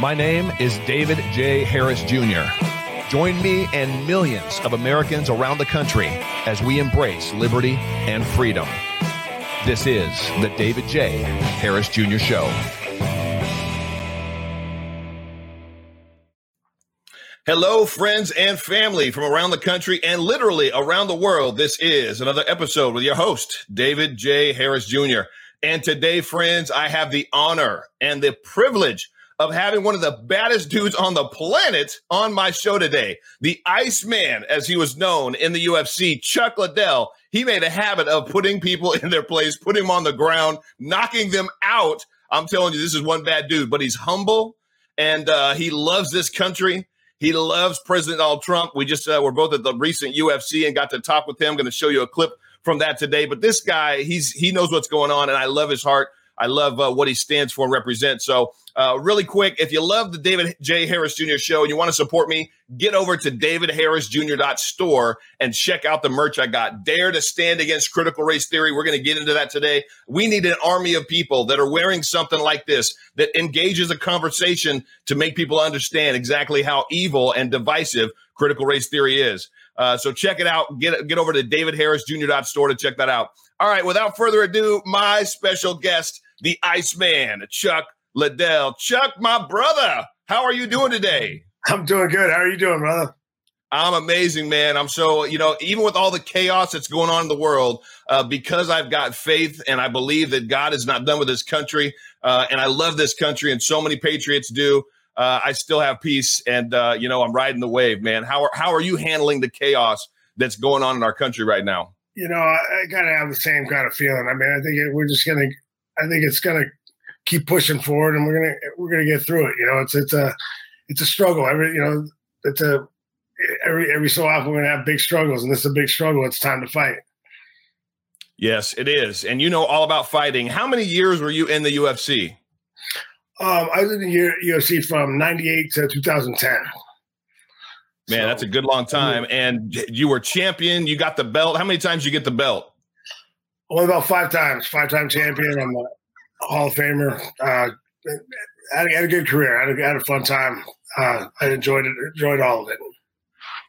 My name is David J. Harris Jr. Join me and millions of Americans around the country as we embrace liberty and freedom. This is the David J. Harris Jr. Show. Hello, friends and family from around the country and literally around the world. This is another episode with your host, David J. Harris Jr. And today, friends, I have the honor and the privilege of having one of the baddest dudes on the planet on my show today. The Iceman, as he was known in the UFC, Chuck Liddell. He made a habit of putting people in their place, putting them on the ground, knocking them out. I'm telling you, this is one bad dude, but he's humble and uh, he loves this country. He loves President Donald Trump. We just uh, were both at the recent UFC and got to talk with him. I'm going to show you a clip from that today. But this guy, he's he knows what's going on, and I love his heart. I love uh, what he stands for and represents. So, uh, really quick, if you love the David J. Harris Jr. show and you want to support me, get over to davidharrisjr.store and check out the merch I got. Dare to stand against critical race theory. We're going to get into that today. We need an army of people that are wearing something like this that engages a conversation to make people understand exactly how evil and divisive critical race theory is. Uh, so check it out. Get get over to davidharrisjr.store to check that out. All right, without further ado, my special guest the Iceman, Chuck Liddell. Chuck, my brother, how are you doing today? I'm doing good. How are you doing, brother? I'm amazing, man. I'm so, you know, even with all the chaos that's going on in the world, uh, because I've got faith and I believe that God is not done with this country, uh, and I love this country, and so many patriots do. Uh, I still have peace, and uh, you know, I'm riding the wave, man. How are how are you handling the chaos that's going on in our country right now? You know, I, I kind of have the same kind of feeling. I mean, I think it, we're just gonna I think it's going to keep pushing forward, and we're gonna we're gonna get through it. You know, it's it's a it's a struggle. Every you know, it's a every every so often we're gonna have big struggles, and this is a big struggle. It's time to fight. Yes, it is, and you know all about fighting. How many years were you in the UFC? Um, I was in the UFC from '98 to 2010. Man, so, that's a good long time. And you were champion. You got the belt. How many times you get the belt? Only about five times. Five time champion. I'm Hall of Famer. Uh, had, had a good career. Had a, had a fun time. Uh, I enjoyed it. Enjoyed all of it.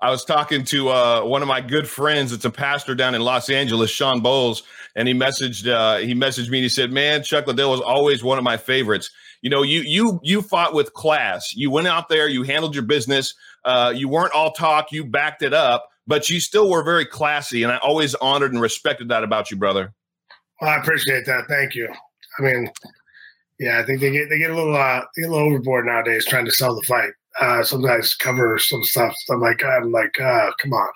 I was talking to uh, one of my good friends. It's a pastor down in Los Angeles, Sean Bowles, and he messaged uh, he messaged me. and He said, "Man, Chuck Liddell was always one of my favorites. You know, you you you fought with class. You went out there. You handled your business. Uh, you weren't all talk. You backed it up but you still were very classy, and I always honored and respected that about you, brother. Well, I appreciate that. Thank you. I mean, yeah, I think they get they get a little uh, get a little overboard nowadays trying to sell the fight. Uh, cover some stuff. So I'm like, I'm like, uh, come on,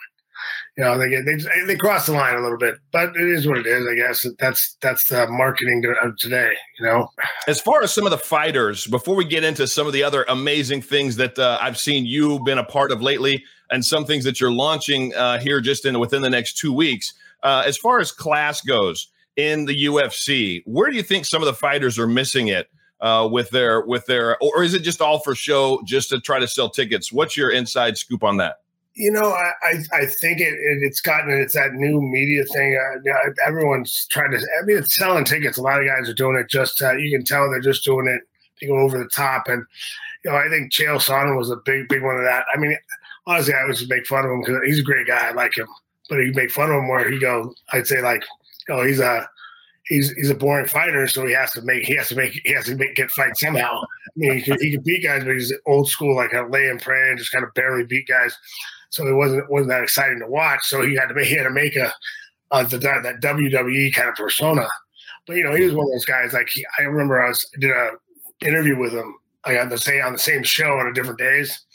you know, they get they they cross the line a little bit, but it is what it is. I guess that's that's the marketing of today. You know, as far as some of the fighters, before we get into some of the other amazing things that uh, I've seen you been a part of lately, and some things that you're launching uh, here just in within the next two weeks. Uh, as far as class goes in the UFC, where do you think some of the fighters are missing it uh, with their with their, or is it just all for show, just to try to sell tickets? What's your inside scoop on that? You know, I I, think it, it, it's gotten it's that new media thing. Uh, everyone's trying to. I mean, it's selling tickets. A lot of guys are doing it. Just you can tell they're just doing it to go over the top. And you know, I think Chael Sonnen was a big big one of that. I mean, honestly, I just make fun of him because he's a great guy. I like him, but he make fun of him where he go. I'd say like, oh, he's a he's he's a boring fighter, so he has to make he has to make he has to make get fight somehow. I mean, he can, he can beat guys, but he's old school, like a lay and pray and just kind of barely beat guys. So it wasn't wasn't that exciting to watch. So he had to make he had to make a the, that WWE kind of persona. But you know, he was one of those guys. Like he, I remember I was did a interview with him I on the same on the same show on a different days,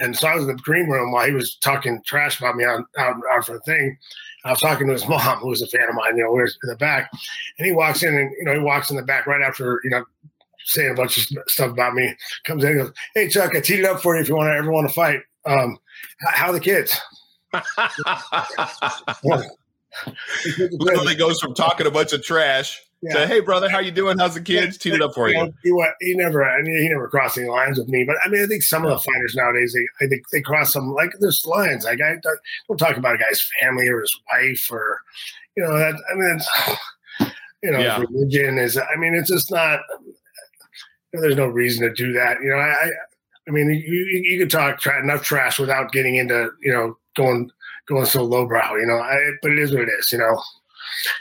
and so I was in the green room while he was talking trash about me on out, out for the thing. I was talking to his mom, who was a fan of mine, you know, we in the back. And he walks in and, you know, he walks in the back right after, you know, saying a bunch of stuff about me. Comes in and goes, Hey, Chuck, I teed it up for you if you want to ever want to fight. Um, how are the kids? Literally goes from talking a bunch of trash yeah. Say, hey, brother, how you doing? How's the kids? Yeah. Teed it up for you. He, he never, I mean, he never crossed any lines with me. But I mean, I think some of the fighters nowadays, they, I think they cross some like there's lines. Like I don't talk about a guy's family or his wife or, you know, that. I mean, it's, you know, yeah. religion is. I mean, it's just not. there's no reason to do that. You know, I, I mean, you, you could talk tra- enough trash without getting into, you know, going going so lowbrow. You know, I, but it is what it is. You know.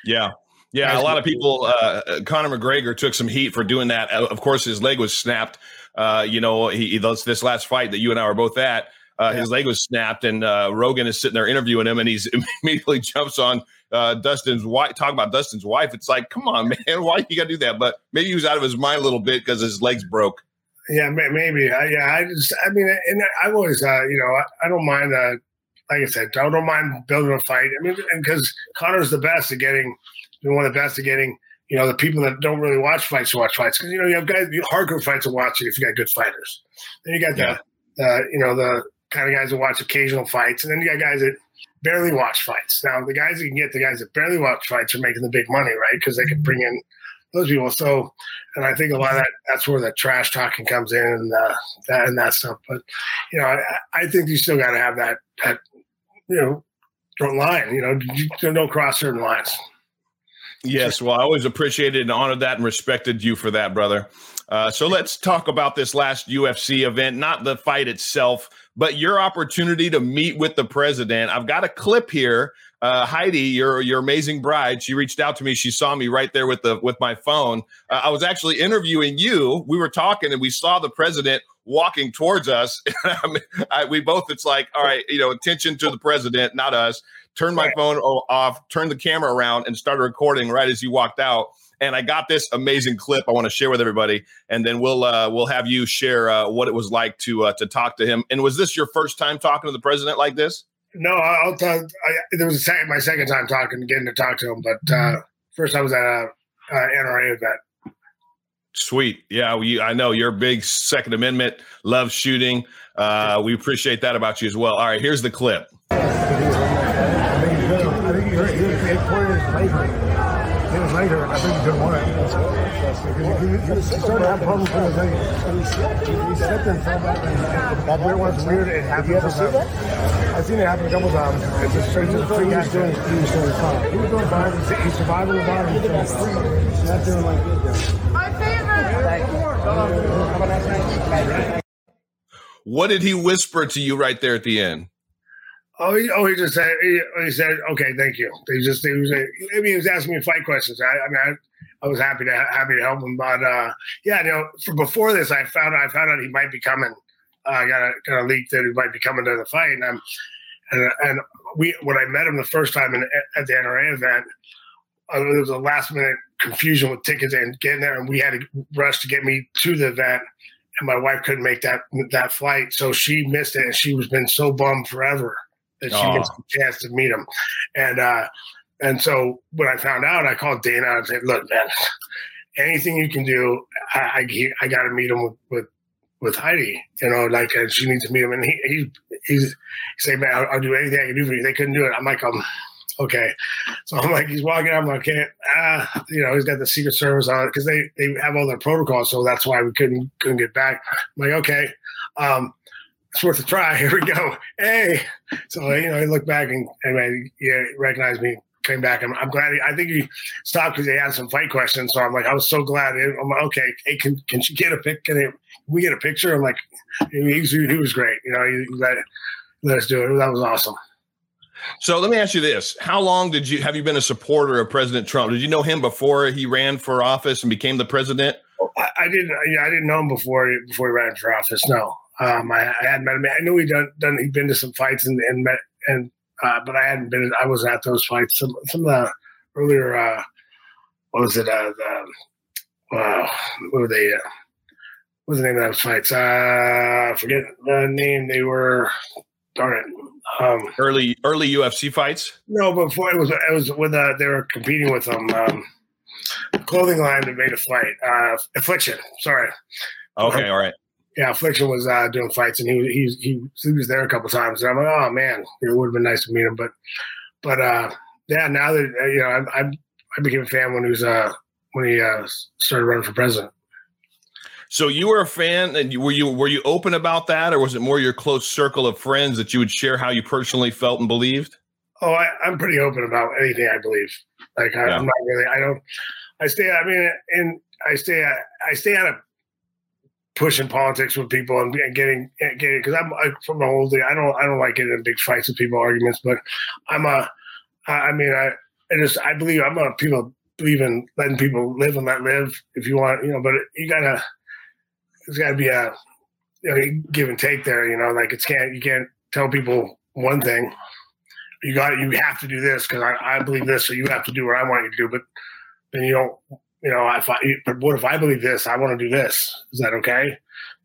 Yeah. Yeah, a lot of people. Uh, Conor McGregor took some heat for doing that. Of course, his leg was snapped. Uh, you know, he, this last fight that you and I were both at. Uh, yeah. His leg was snapped, and uh, Rogan is sitting there interviewing him, and he's immediately jumps on uh, Dustin's wife, Talk about Dustin's wife. It's like, come on, man, why you got to do that? But maybe he was out of his mind a little bit because his legs broke. Yeah, maybe. I, yeah, I just, I mean, and I've always, uh, you know, I, I don't mind, uh, like I said, I don't mind building a fight. I mean, because Conor's the best at getting, the at getting, you know, the people that don't really watch fights to watch fights. Because, you know, you have guys, you hardcore fights to watch if you got good fighters. Then you got yeah. the, uh, you know, the kind of guys that watch occasional fights. And then you got guys that barely watch fights. Now, the guys you can get, the guys that barely watch fights are making the big money, right? Because they can bring in those people. So, and I think a lot of that that's where the trash talking comes in and uh, that and that stuff. But you know, I, I think you still got to have that that you know line. You know, you don't cross certain lines. Yes, well, I always appreciated and honored that and respected you for that, brother. Uh, so let's talk about this last UFC event, not the fight itself, but your opportunity to meet with the president. I've got a clip here. Uh, Heidi, your your amazing bride, she reached out to me. She saw me right there with the with my phone. Uh, I was actually interviewing you. We were talking, and we saw the president walking towards us. I, we both, it's like, all right, you know, attention to the president, not us. Turn my phone off, turn the camera around, and started recording right as you walked out and I got this amazing clip I want to share with everybody, and then we'll uh, we'll have you share uh, what it was like to uh, to talk to him. And was this your first time talking to the president like this? No, I'll tell. I, there was a second, my second time talking, getting to talk to him, but uh, first I was at a, a NRA event. Sweet, yeah. We, I know you're a big Second Amendment, love shooting. Uh, we appreciate that about you as well. All right, here's the clip. later, I think he didn't want it. He, he, started to have problems with his leg. He that was weird. It happened. You ever that? I've seen it happen a couple times. It's straight to the. He was doing fine. He was doing fine. He survived on the bottom. He's not doing like this. My favorite. What did he whisper to you right there at the end? Oh, he, oh, he just said, he, he, said, okay, thank you. He just, he was, I mean, he was asking me fight questions. I, I mean, I, was happy to, happy to help him. But, uh, yeah, you know, for before this, I found, I found out he might be coming. Uh, I got a, got a leak that he might be coming to the fight. And, I'm, and, and we, when I met him the first time in, at the NRA event, uh, there was a last minute confusion with tickets and getting there. And we had to rush to get me to the event and my wife couldn't make that, that flight. So she missed it and she was been so bummed forever that she gets a chance to meet him. And uh, and so when I found out, I called Dana and said, "Look, man, anything you can do, I I, I got to meet him with, with with Heidi. You know, like uh, she needs to meet him." And he he he's he "Man, I'll, I'll, do anything I can do for you." They couldn't do it. I'm like, um. Okay, so I'm like, he's walking. I'm like, okay, ah, you know, he's got the Secret Service on because they they have all their protocols, so that's why we couldn't couldn't get back. I'm like, okay, um, it's worth a try. Here we go. Hey. So, you know, he looked back and, and yeah, recognized me, came back. I'm, I'm glad. He, I think he stopped because he had some fight questions. So I'm like, I was so glad. I'm like, okay, hey, can, can she get a pic? Can, can we get a picture? I'm like, he, he was great. You know, he let, let us do it. That was awesome. So let me ask you this: How long did you have you been a supporter of President Trump? Did you know him before he ran for office and became the president? I, I didn't. I didn't know him before before he ran for office. No, um, I, I had met him. I knew he'd done, done he'd been to some fights and, and met and uh, but I hadn't been. I was at those fights. Some some of the earlier uh, what was it? Uh, the, uh, what were they? Uh, what was the name of those fights? Uh, forget the name. They were darn it. Um, early early UFC fights. No, before it was it was when uh, they were competing with them. Um, clothing line that made a fight. Uh, Affliction. Sorry. Okay. All right yeah, Affliction was uh, doing fights, and he he he, he was there a couple times. And I'm like, oh man, it would have been nice to meet him. But but uh, yeah, now that uh, you know, I, I, I became a fan when he was uh when he uh, started running for president. So you were a fan, and you, were you were you open about that, or was it more your close circle of friends that you would share how you personally felt and believed? Oh, I, am pretty open about anything I believe. Like I, am not really. I don't. I stay. I mean, and I stay. I stay out of pushing politics with people and, and getting getting because I'm I, from the whole day. I don't I don't like getting in big fights with people arguments, but I'm a I mean I I just I believe I'm a people believe in letting people live and let live if you want you know, but you gotta there's got to be a you know, give and take there. You know, like it's can't you can't tell people one thing. You got you have to do this because I, I believe this, so you have to do what I want you to do. But then you don't you know, if I, but what if I believe this? I want to do this. Is that okay?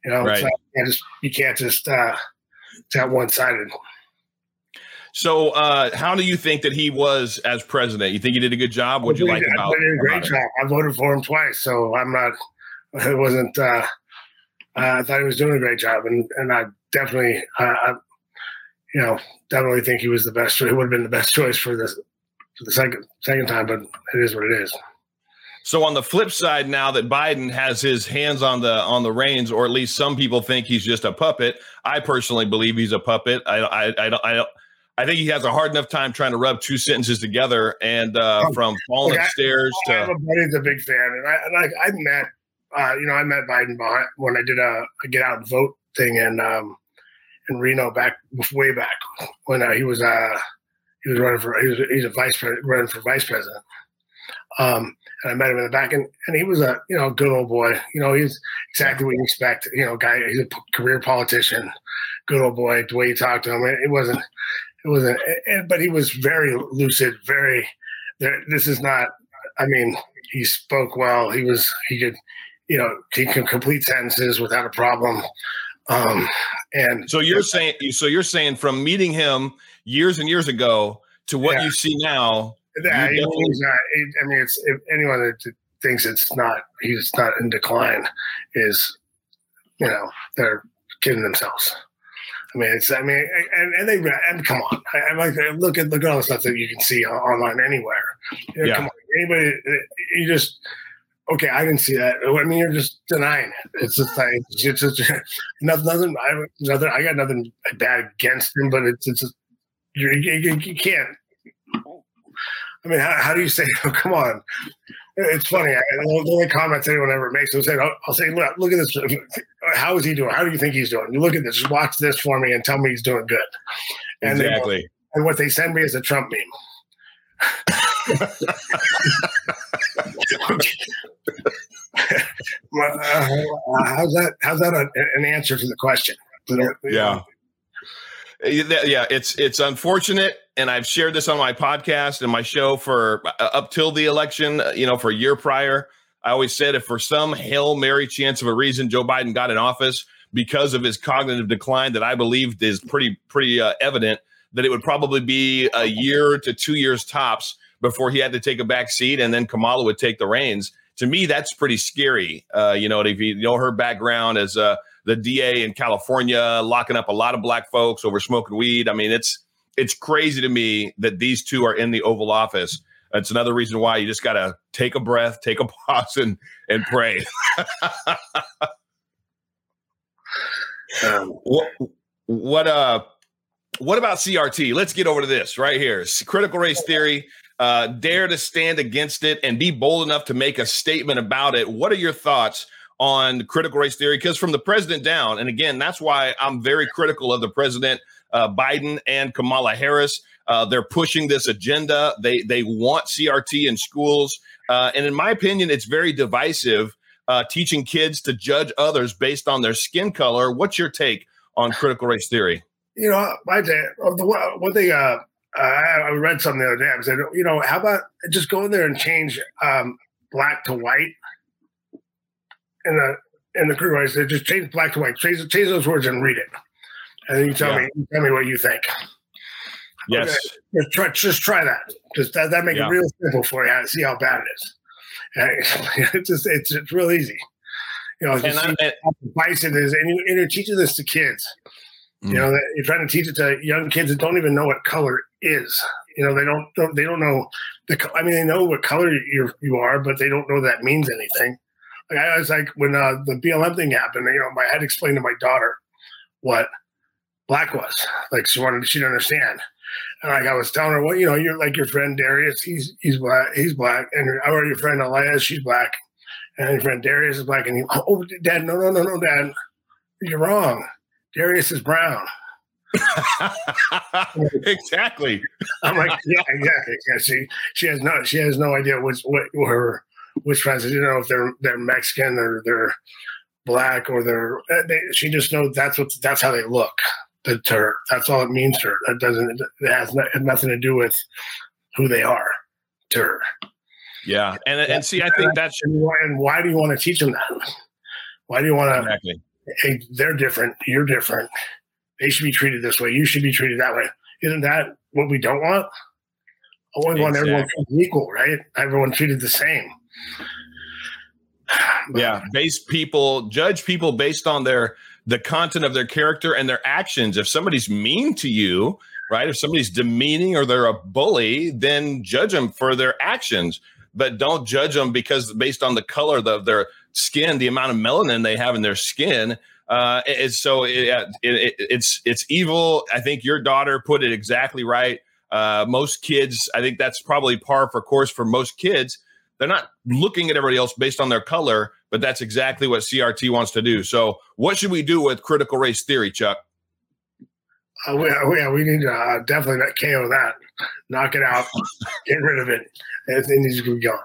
You know, right. you can't just, you can't just, uh, it's that one sided. So, uh, how do you think that he was as president? You think he did a good job? What you like I about? Did a great job. I voted for him twice, so I'm not. It wasn't. Uh, I thought he was doing a great job, and and I definitely, uh, I, you know, definitely think he was the best. He would have been the best choice for this for the second second time, but it is what it is. So on the flip side, now that Biden has his hands on the on the reins, or at least some people think he's just a puppet, I personally believe he's a puppet. I I I don't. I, I think he has a hard enough time trying to rub two sentences together, and uh, oh, from falling Look, upstairs I, to. I have a buddy's a big fan, and I and I, met, uh, you know, I met Biden behind, when I did a, a, get out and vote thing in um, in Reno back way back when uh, he was uh, he was running for he was he's a vice president running for vice president. Um, and I met him in the back, and, and he was a you know good old boy. You know, he's exactly what you expect. You know, guy. He's a career politician, good old boy. The way he talked to him, it, it wasn't. It wasn't. It, but he was very lucid. Very. This is not. I mean, he spoke well. He was. He could. You know, he could complete sentences without a problem. Um, and so you're saying. So you're saying from meeting him years and years ago to what yeah. you see now yeah, he's not. I mean, it's if anyone that thinks it's not, he's not in decline, is you know they're kidding themselves. I mean, it's. I mean, and, and they and come on. I, I like look at look at all the stuff that you can see online anywhere. You know, yeah. Come on, anybody. You just okay. I didn't see that. I mean, you're just denying it. It's just like it's just nothing. nothing I, nothing. I got nothing bad against him, but it's it's just, you, you, you can't I mean, how, how do you say, oh, come on? It's funny. I, the only comments anyone ever makes is say, I'll, I'll say, look, look at this. How is he doing? How do you think he's doing? You look at this, just watch this for me and tell me he's doing good. And exactly. They, and what they send me is a Trump meme. uh, how's that? How's that a, an answer to the question? Yeah. Yeah, it's it's unfortunate and I've shared this on my podcast and my show for uh, up till the election, uh, you know, for a year prior. I always said if for some Hail Mary chance of a reason Joe Biden got in office because of his cognitive decline that I believed is pretty, pretty uh, evident, that it would probably be a year to two years tops before he had to take a back seat and then Kamala would take the reins. To me, that's pretty scary. Uh, you know, if you know her background as uh, the DA in California, locking up a lot of black folks over smoking weed. I mean, it's it's crazy to me that these two are in the Oval Office. It's another reason why you just got to take a breath, take a pause, and and pray. um, what, what uh what about CRT? Let's get over to this right here. Critical race theory. Uh, dare to stand against it and be bold enough to make a statement about it. What are your thoughts on critical race theory? Because from the president down, and again, that's why I'm very critical of the president uh, Biden and Kamala Harris. Uh, they're pushing this agenda. They they want CRT in schools, uh, and in my opinion, it's very divisive. Uh, teaching kids to judge others based on their skin color. What's your take on critical race theory? You know, my the one thing uh, I read something the other day. I said, you know, how about just go in there and change um, black to white in the in the critical race? Just change black to white. Change, change those words and read it and then you tell yeah. me you tell me what you think. Yes, okay. just try just try that. Just that, that make yeah. it real simple for you. See how bad it is. it's just it's it's real easy. You know, just and how bison is, and, you, and you're teaching this to kids. Mm. You know, that you're trying to teach it to young kids that don't even know what color is. You know, they don't, don't they don't know the. I mean, they know what color you you are, but they don't know that means anything. Like I was like when uh, the BLM thing happened. You know, I had to explain to my daughter what black was. Like she wanted, she didn't understand. And like I was telling her, well, you know, you're like your friend Darius, he's he's black, he's black, and or your friend Elias, she's black. And your friend Darius is black, and he, oh, dad, no, no, no, no, dad, you're wrong. Darius is brown. exactly. I'm like, yeah, exactly. Yeah, she she has no she has no idea which what her which friends you know if they're they're Mexican or they're black or they're uh, they, she just knows that's what that's how they look to her. That's all it means to her. That doesn't it has nothing to do with who they are to her. Yeah, and and see, I think that's and why do you want to teach them that? Why do you want to? Exactly. Hey, they're different. You're different. They should be treated this way. You should be treated that way. Isn't that what we don't want? I always exactly. want everyone equal, right? Everyone treated the same. yeah, base people, judge people based on their the content of their character and their actions. If somebody's mean to you, right? If somebody's demeaning or they're a bully, then judge them for their actions, but don't judge them because based on the color of their skin, the amount of melanin they have in their skin. Uh, it's so it, it, it's it's evil. I think your daughter put it exactly right. Uh, most kids, I think that's probably par for course for most kids. They're not looking at everybody else based on their color, but that's exactly what CRT wants to do. So, what should we do with critical race theory, Chuck? Uh, we, uh, yeah, we need to uh, definitely not KO that, knock it out, get rid of it. It needs to be gone.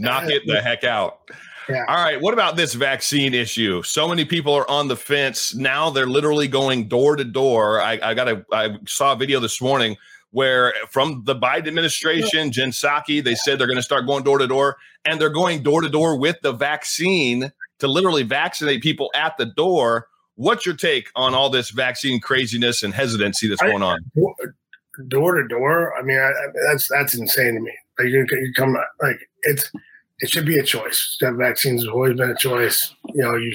Knock it the heck out. Yeah. All right. What about this vaccine issue? So many people are on the fence now. They're literally going door to door. I, I got a. I saw a video this morning where from the Biden administration, Jen Psaki, they said they're going to start going door to door, and they're going door to door with the vaccine to literally vaccinate people at the door. What's your take on all this vaccine craziness and hesitancy that's going on? Door to door. I mean, I, that's that's insane to me. Like you, you come like it's it should be a choice. That vaccines has always been a choice. You know, you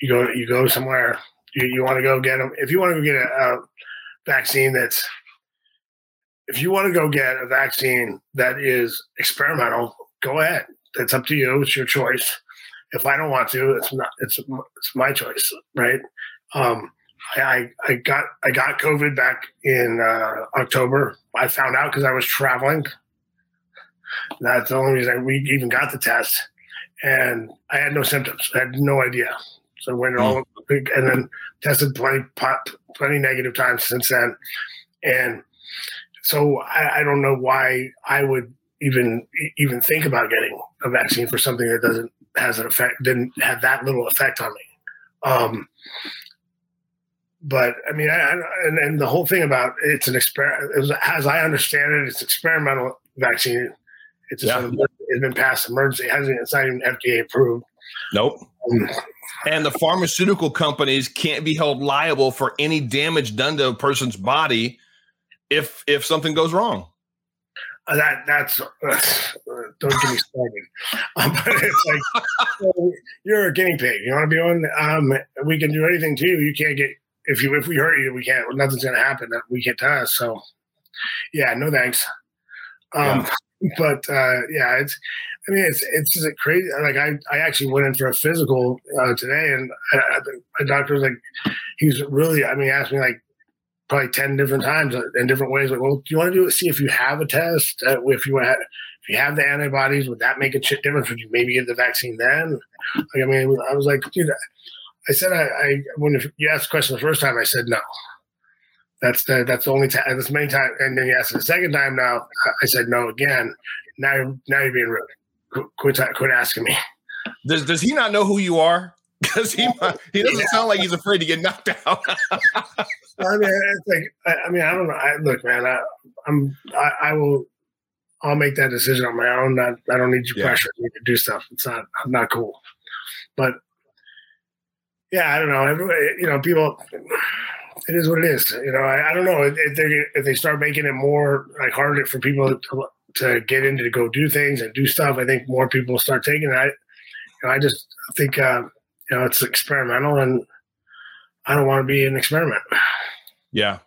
you go you go somewhere. You, you want to go get them. If you want to go get a, a vaccine that's if you want to go get a vaccine that is experimental, go ahead. It's up to you. It's your choice. If I don't want to, it's not. It's it's my choice, right? Um, I I got I got COVID back in uh, October. I found out because I was traveling that's the only reason we even got the test. And I had no symptoms. I had no idea. So went all and then tested plenty plenty negative times since then. And so I, I don't know why I would even even think about getting a vaccine for something that doesn't has an effect didn't have that little effect on me. Um, but I mean, I, I, and, and the whole thing about it's an experiment, as I understand it, it's experimental vaccine. It's yeah. it's been passed emergency. It hasn't it's not even FDA approved. Nope. Um, and the pharmaceutical companies can't be held liable for any damage done to a person's body if if something goes wrong. Uh, that that's uh, don't get me started. Um, but it's like so you're a guinea pig. You want to be on? Um, we can do anything to you. You can't get if you if we hurt you, we can't. Nothing's gonna happen that we get to us. So yeah, no thanks. Um, yeah but uh, yeah, it's. I mean, it's it's just crazy. Like I, I actually went in for a physical uh, today, and I, I, my doctor was like, he's really. I mean, he asked me like probably ten different times uh, in different ways. Like, well, do you want to do it? See if you have a test. Uh, if you have, if you have the antibodies, would that make a difference? Would you maybe get the vaccine then? Like, I mean, I was like, dude, I said I, I when you asked the question the first time, I said no. That's the that's the only time. That's many times. And then you asked the second time. Now I said no again. Now now you're being rude. Quit quit asking me. Does does he not know who you are? Because he he doesn't sound like he's afraid to get knocked out. I mean, it's like I, I, mean I don't know. I, look, man, I, I'm I, I, will. I'll make that decision on my own. Not, I don't need your yeah. pressure me to do stuff. It's not I'm not cool. But yeah, I don't know. Everybody, you know, people it is what it is. You know, I, I don't know if they if they start making it more like harder for people to, to get into to go do things and do stuff. I think more people will start taking it. I, you know, I just think uh, know it's experimental, and I don't want to be an experiment. Yeah,